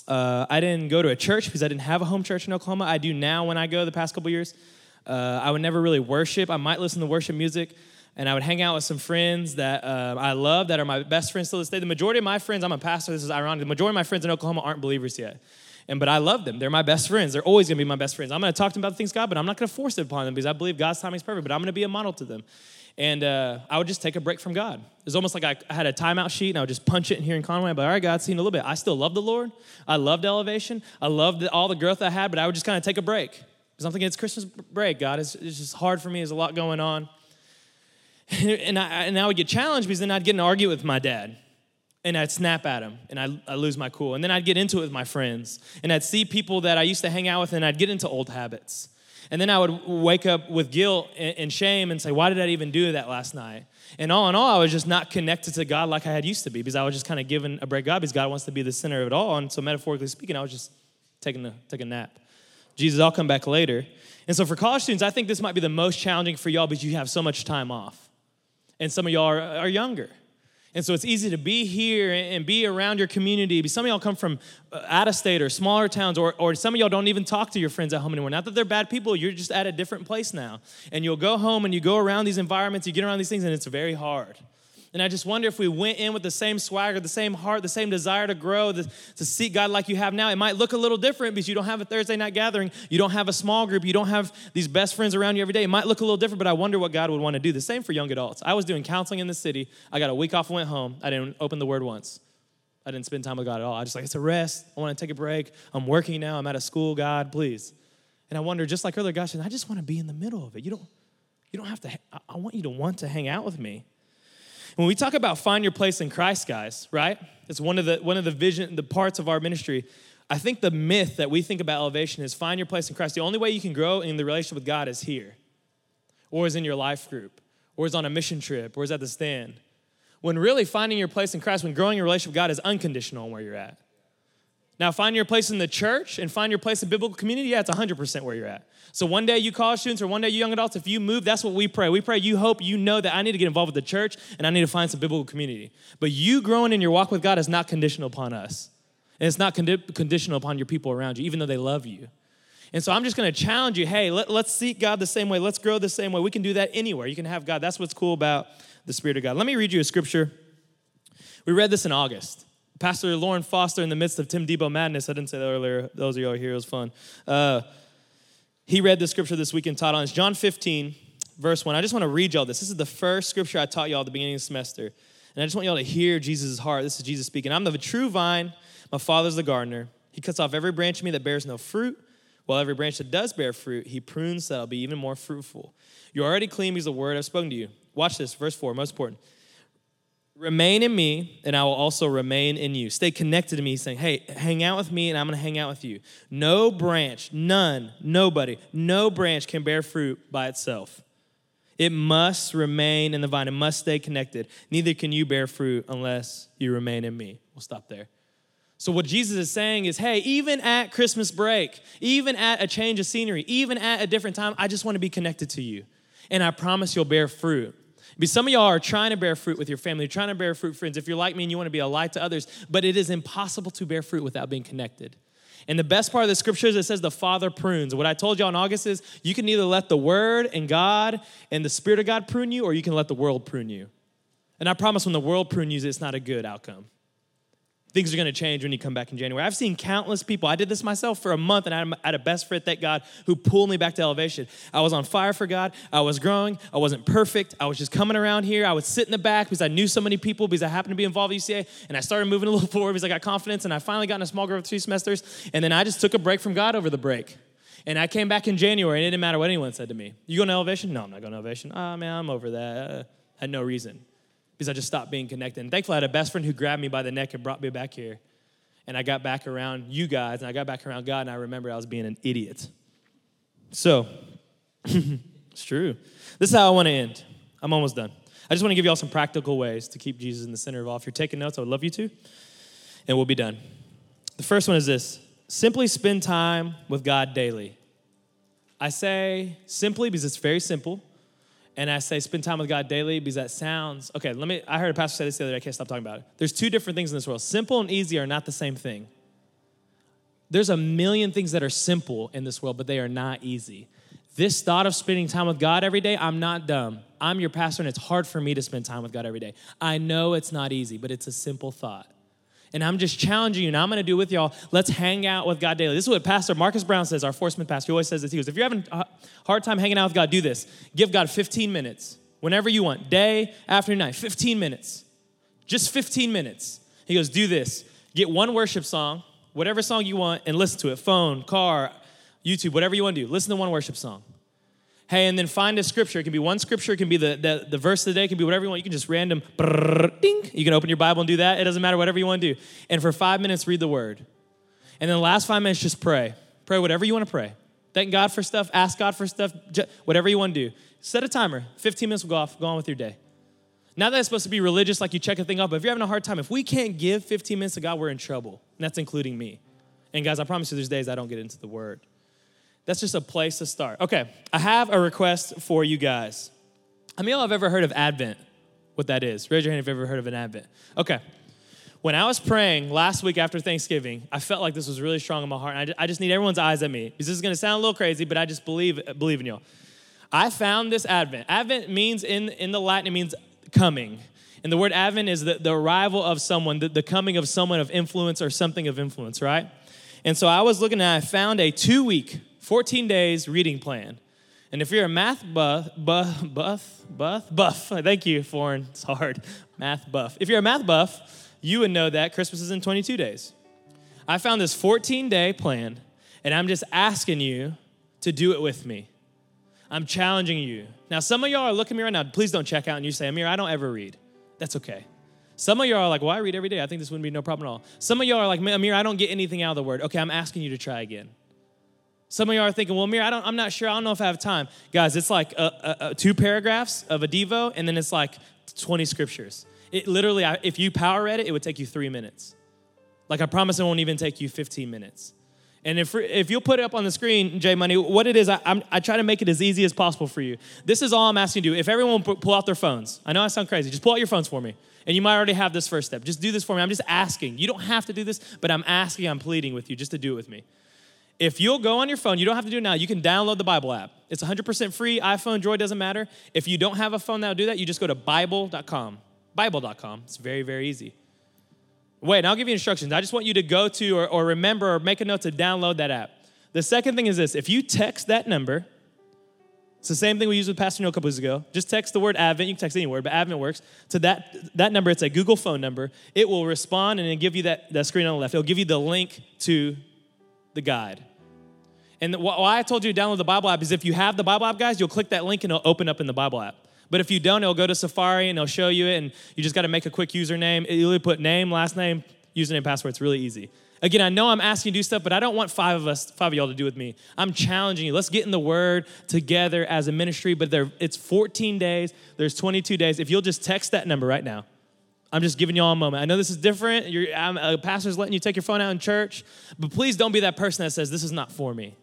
Uh, I didn't go to a church because I didn't have a home church in Oklahoma. I do now when I go the past couple years. Uh, I would never really worship. I might listen to worship music, and I would hang out with some friends that uh, I love that are my best friends till this day. The majority of my friends, I'm a pastor, this is ironic, the majority of my friends in Oklahoma aren't believers yet. And but I love them. They're my best friends. They're always gonna be my best friends. I'm gonna talk to them about the things God, but I'm not gonna force it upon them because I believe God's timing is perfect, but I'm gonna be a model to them and uh, I would just take a break from God. It was almost like I, I had a timeout sheet and I would just punch it in here in Conway. But all right, God, seen a little bit. I still love the Lord. I loved elevation. I loved all the growth I had, but I would just kind of take a break because I'm thinking it's Christmas break. God, it's, it's just hard for me. There's a lot going on, and I and I would get challenged because then I'd get in an argument with my dad. And I'd snap at him and I'd, I'd lose my cool. And then I'd get into it with my friends. And I'd see people that I used to hang out with and I'd get into old habits. And then I would wake up with guilt and shame and say, Why did I even do that last night? And all in all, I was just not connected to God like I had used to be because I was just kind of given a break God because God wants to be the center of it all. And so, metaphorically speaking, I was just taking a, taking a nap. Jesus, I'll come back later. And so, for college students, I think this might be the most challenging for y'all because you have so much time off. And some of y'all are, are younger. And so it's easy to be here and be around your community. Some of y'all come from uh, out of state or smaller towns, or, or some of y'all don't even talk to your friends at home anymore. Not that they're bad people, you're just at a different place now. And you'll go home and you go around these environments, you get around these things, and it's very hard. And I just wonder if we went in with the same swagger, the same heart, the same desire to grow, the, to seek God like you have now. It might look a little different because you don't have a Thursday night gathering, you don't have a small group, you don't have these best friends around you every day. It might look a little different, but I wonder what God would want to do. The same for young adults. I was doing counseling in the city. I got a week off went home. I didn't open the word once. I didn't spend time with God at all. I just like, it's a rest. I want to take a break. I'm working now. I'm at a school. God, please. And I wonder, just like earlier, said, I just want to be in the middle of it. You don't, you don't have to, I want you to want to hang out with me. When we talk about find your place in Christ, guys, right? It's one of the one of the vision, the parts of our ministry. I think the myth that we think about elevation is find your place in Christ. The only way you can grow in the relationship with God is here, or is in your life group, or is on a mission trip, or is at the stand. When really finding your place in Christ, when growing your relationship with God is unconditional on where you're at. Now, find your place in the church and find your place in biblical community, yeah, it's 100% where you're at. So one day you college students or one day you young adults, if you move, that's what we pray. We pray you hope you know that I need to get involved with the church and I need to find some biblical community. But you growing in your walk with God is not conditional upon us. And it's not condi- conditional upon your people around you, even though they love you. And so I'm just going to challenge you hey, let, let's seek God the same way. Let's grow the same way. We can do that anywhere. You can have God. That's what's cool about the Spirit of God. Let me read you a scripture. We read this in August. Pastor Lauren Foster, in the midst of Tim Tebow madness, I didn't say that earlier. Those are here, it was fun. Uh, he read the scripture this week and taught on. It's John 15, verse 1. I just want to read y'all this. This is the first scripture I taught y'all at the beginning of the semester. And I just want y'all to hear Jesus' heart. This is Jesus speaking. I'm the true vine, my father's the gardener. He cuts off every branch of me that bears no fruit, while every branch that does bear fruit, he prunes that it'll be even more fruitful. You're already clean because the word I've spoken to you. Watch this, verse 4, most important. Remain in me, and I will also remain in you. Stay connected to me, saying, Hey, hang out with me, and I'm going to hang out with you. No branch, none, nobody, no branch can bear fruit by itself. It must remain in the vine, it must stay connected. Neither can you bear fruit unless you remain in me. We'll stop there. So, what Jesus is saying is, hey, even at Christmas break, even at a change of scenery, even at a different time, I just want to be connected to you. And I promise you'll bear fruit. Because some of y'all are trying to bear fruit with your family, you're trying to bear fruit, friends. If you're like me and you want to be a light to others, but it is impossible to bear fruit without being connected. And the best part of the scripture is it says the Father prunes. What I told y'all in August is you can either let the Word and God and the Spirit of God prune you, or you can let the world prune you. And I promise when the world prunes you, it's not a good outcome things are going to change when you come back in January. I've seen countless people. I did this myself for a month, and I had a best friend, thank God, who pulled me back to elevation. I was on fire for God. I was growing. I wasn't perfect. I was just coming around here. I would sit in the back because I knew so many people because I happened to be involved with UCA, and I started moving a little forward because I got confidence, and I finally got in a small group of three semesters, and then I just took a break from God over the break. And I came back in January, and it didn't matter what anyone said to me. You going to elevation? No, I'm not going to elevation. Oh, man, I'm over that. I had no reason because I just stopped being connected. And thankfully, I had a best friend who grabbed me by the neck and brought me back here and I got back around you guys, and I got back around God, and I remember I was being an idiot. So, it's true. This is how I want to end. I'm almost done. I just want to give you all some practical ways to keep Jesus in the center of all. If you're taking notes, I would love you to, and we'll be done. The first one is this simply spend time with God daily. I say simply because it's very simple and I say spend time with God daily because that sounds okay. Let me. I heard a pastor say this the other day. I can't stop talking about it. There's two different things in this world. Simple and easy are not the same thing. There's a million things that are simple in this world, but they are not easy. This thought of spending time with God every day, I'm not dumb. I'm your pastor, and it's hard for me to spend time with God every day. I know it's not easy, but it's a simple thought. And I'm just challenging you, and I'm going to do with y'all. Let's hang out with God daily. This is what Pastor Marcus Brown says, our Forceman pastor. He always says this. He goes, If you're having a hard time hanging out with God, do this. Give God 15 minutes, whenever you want, day, afternoon, night, 15 minutes. Just 15 minutes. He goes, Do this. Get one worship song, whatever song you want, and listen to it. Phone, car, YouTube, whatever you want to do. Listen to one worship song. Hey, and then find a scripture. It can be one scripture, it can be the, the, the verse of the day, it can be whatever you want. You can just random brrr, ding. You can open your Bible and do that. It doesn't matter, whatever you want to do. And for five minutes, read the word. And then the last five minutes, just pray. Pray whatever you want to pray. Thank God for stuff, ask God for stuff, whatever you want to do. Set a timer. 15 minutes will go off, go on with your day. Not that it's supposed to be religious, like you check a thing off, but if you're having a hard time, if we can't give 15 minutes to God, we're in trouble. And that's including me. And guys, I promise you, there's days I don't get into the word. That's just a place to start. Okay, I have a request for you guys. How many of y'all have ever heard of Advent? What that is? Raise your hand if you've ever heard of an Advent. Okay. When I was praying last week after Thanksgiving, I felt like this was really strong in my heart. And I just need everyone's eyes at me because this is going to sound a little crazy, but I just believe, believe in y'all. I found this Advent. Advent means in, in the Latin, it means coming. And the word Advent is the, the arrival of someone, the, the coming of someone of influence or something of influence, right? And so I was looking and I found a two week 14 days reading plan. And if you're a math buff, buff, buff, buff, buff, thank you, foreign, it's hard, math buff. If you're a math buff, you would know that Christmas is in 22 days. I found this 14 day plan, and I'm just asking you to do it with me. I'm challenging you. Now, some of y'all are looking at me right now, please don't check out and you say, Amir, I don't ever read. That's okay. Some of y'all are like, well, I read every day. I think this wouldn't be no problem at all. Some of y'all are like, Amir, I don't get anything out of the word. Okay, I'm asking you to try again. Some of y'all are thinking, well, Amir, I don't, I'm not sure. I don't know if I have time. Guys, it's like a, a, a two paragraphs of a Devo, and then it's like 20 scriptures. It literally, if you power read it, it would take you three minutes. Like, I promise it won't even take you 15 minutes. And if, if you'll put it up on the screen, Jay Money, what it is, I, I'm, I try to make it as easy as possible for you. This is all I'm asking you to do. If everyone pull out their phones, I know I sound crazy, just pull out your phones for me. And you might already have this first step. Just do this for me. I'm just asking. You don't have to do this, but I'm asking, I'm pleading with you just to do it with me. If you'll go on your phone, you don't have to do it now, you can download the Bible app. It's 100% free, iPhone, Droid, doesn't matter. If you don't have a phone that'll do that, you just go to Bible.com. Bible.com. It's very, very easy. Wait, I'll give you instructions. I just want you to go to or, or remember or make a note to download that app. The second thing is this if you text that number, it's the same thing we used with Pastor Neil a couple weeks ago. Just text the word Advent. You can text any word, but Advent works. To that, that number, it's a Google phone number. It will respond and give you that, that screen on the left. It'll give you the link to the guide. And why I told you to download the Bible app is if you have the Bible app, guys, you'll click that link and it'll open up in the Bible app. But if you don't, it'll go to Safari and it'll show you it, and you just got to make a quick username. You'll put name, last name, username, password. It's really easy. Again, I know I'm asking you to do stuff, but I don't want five of us, five of y'all to do with me. I'm challenging you. Let's get in the Word together as a ministry. But there, it's 14 days. There's 22 days. If you'll just text that number right now, I'm just giving y'all a moment. I know this is different. A pastor's letting you take your phone out in church, but please don't be that person that says this is not for me.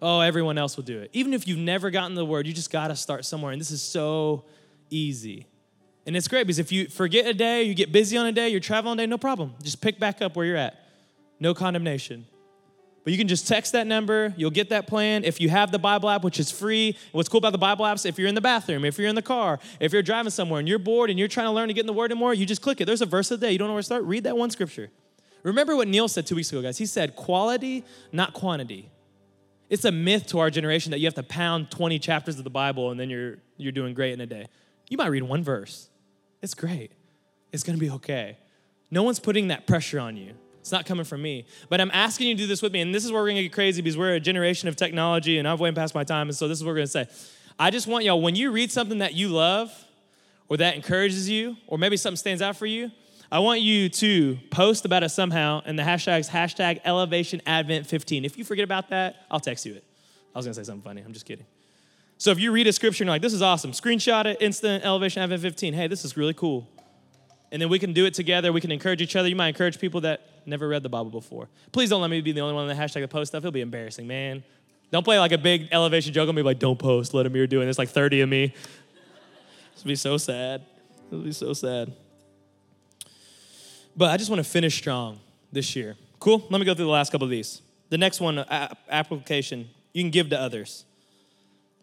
Oh, everyone else will do it. Even if you've never gotten the Word, you just got to start somewhere, and this is so easy. And it's great because if you forget a day, you get busy on a day, you're traveling a day, no problem. Just pick back up where you're at no condemnation. But you can just text that number, you'll get that plan. If you have the Bible app, which is free, what's cool about the Bible apps, if you're in the bathroom, if you're in the car, if you're driving somewhere and you're bored and you're trying to learn to get in the Word more, you just click it. There's a verse of the day. You don't know where to start? Read that one scripture. Remember what Neil said two weeks ago, guys. He said, quality, not quantity. It's a myth to our generation that you have to pound 20 chapters of the Bible and then you're, you're doing great in a day. You might read one verse. It's great. It's going to be okay. No one's putting that pressure on you. It's not coming from me. But I'm asking you to do this with me. And this is where we're to get crazy because we're a generation of technology and I've way past my time. And so this is what we're to say. I just want y'all, when you read something that you love or that encourages you, or maybe something stands out for you, I want you to post about it somehow and the hashtag's hashtag elevation advent 15. If you forget about that, I'll text you it. I was to say something funny. I'm just kidding. So if you read a scripture and you're like, this is awesome, screenshot it, instant elevation advent 15. Hey, this is really cool. And then we can do it together. We can encourage each other. You might encourage people that never read the Bible before. Please don't let me be the only one on the hashtag that post stuff. It'll be embarrassing, man. Don't play like a big elevation joke on me like, don't post, let Amir do it. There's like 30 of me. This would be so sad. It would be so sad. But I just want to finish strong this year. Cool? Let me go through the last couple of these. The next one, application, you can give to others.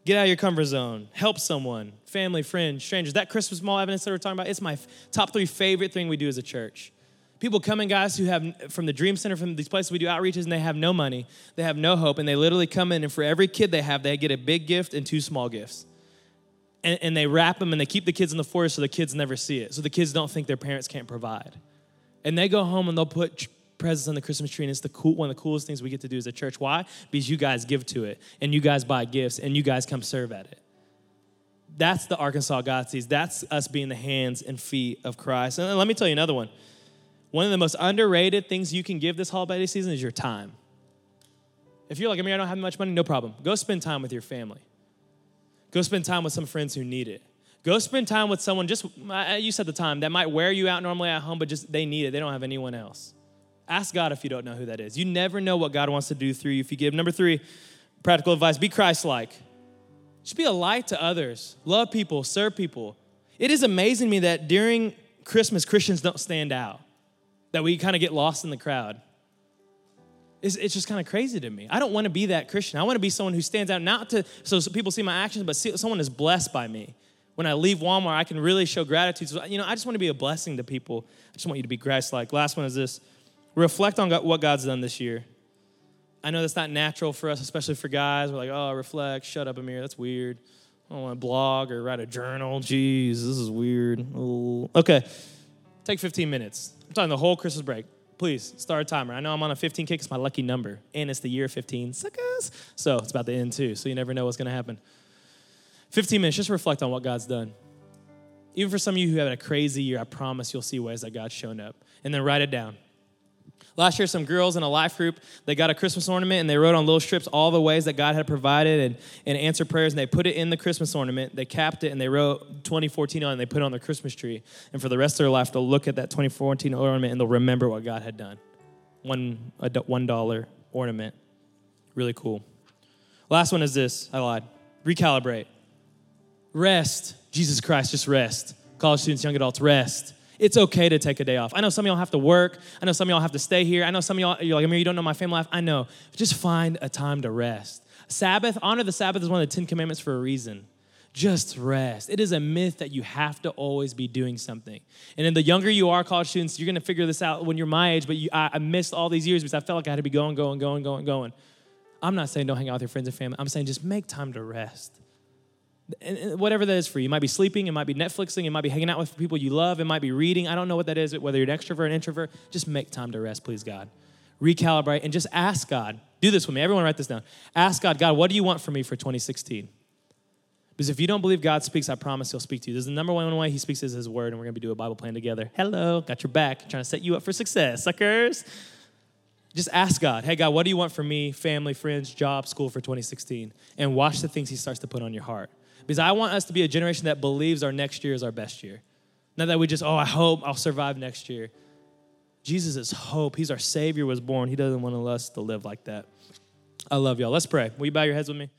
Get out of your comfort zone. Help someone, family, friends, strangers. That Christmas mall evidence that we're talking about, it's my top three favorite thing we do as a church. People come in, guys, who have from the Dream Center, from these places we do outreaches, and they have no money, they have no hope, and they literally come in, and for every kid they have, they get a big gift and two small gifts. And, and they wrap them and they keep the kids in the forest so the kids never see it, so the kids don't think their parents can't provide. And they go home and they'll put presents on the Christmas tree, and it's the cool, one of the coolest things we get to do as a church. Why? Because you guys give to it, and you guys buy gifts, and you guys come serve at it. That's the Arkansas God sees. That's us being the hands and feet of Christ. And let me tell you another one. One of the most underrated things you can give this holiday season is your time. If you're like, I mean, I don't have much money, no problem. Go spend time with your family. Go spend time with some friends who need it. Go spend time with someone, just, you said the time, that might wear you out normally at home, but just they need it. They don't have anyone else. Ask God if you don't know who that is. You never know what God wants to do through you if you give. Number three, practical advice be Christ like. Just be a light to others. Love people, serve people. It is amazing to me that during Christmas, Christians don't stand out, that we kind of get lost in the crowd. It's, it's just kind of crazy to me. I don't want to be that Christian. I want to be someone who stands out, not to so people see my actions, but see, someone is blessed by me. When I leave Walmart, I can really show gratitude. So, you know, I just want to be a blessing to people. I just want you to be Christ like. Last one is this reflect on what God's done this year. I know that's not natural for us, especially for guys. We're like, oh, reflect, shut up, Amir, that's weird. I don't want to blog or write a journal. Jeez, this is weird. Ooh. Okay, take 15 minutes. I'm talking the whole Christmas break. Please start a timer. I know I'm on a 15 kick. It's my lucky number, and it's the year 15. Suckers. So it's about to end too. So you never know what's going to happen. 15 minutes. Just reflect on what God's done. Even for some of you who have a crazy year, I promise you'll see ways that God's shown up. And then write it down. Last year, some girls in a life group, they got a Christmas ornament and they wrote on little strips all the ways that God had provided and, and answered prayers. And they put it in the Christmas ornament. They capped it and they wrote 2014 on it and they put it on their Christmas tree. And for the rest of their life, they'll look at that 2014 ornament and they'll remember what God had done. One, a $1 ornament. Really cool. Last one is this I lied. Recalibrate. Rest. Jesus Christ, just rest. College students, young adults, rest. It's okay to take a day off. I know some of y'all have to work. I know some of y'all have to stay here. I know some of y'all, you're like, I mean, you don't know my family life. I know. Just find a time to rest. Sabbath, honor the Sabbath is one of the Ten Commandments for a reason. Just rest. It is a myth that you have to always be doing something. And then the younger you are, college students, you're to figure this out when you're my age, but you, I, I missed all these years because I felt like I had to be going, going, going, going, going. I'm not saying don't hang out with your friends and family. I'm saying just make time to rest. Whatever that is for you. It might be sleeping, it might be Netflixing, it might be hanging out with people you love, it might be reading. I don't know what that is, whether you're an extrovert or an introvert. Just make time to rest, please, God. Recalibrate and just ask God. Do this with me. Everyone write this down. Ask God, God, what do you want from me for 2016? Because if you don't believe God speaks, I promise He'll speak to you. This is the number one way He speaks is His Word, and we're going to be doing a Bible plan together. Hello, got your back, trying to set you up for success, suckers. Just ask God, hey, God, what do you want from me, family, friends, job, school for 2016? And watch the things He starts to put on your heart. Because I want us to be a generation that believes our next year is our best year. Not that we just, oh, I hope I'll survive next year. Jesus is hope. He's our Savior, was born. He doesn't want us to live like that. I love y'all. Let's pray. Will you bow your heads with me?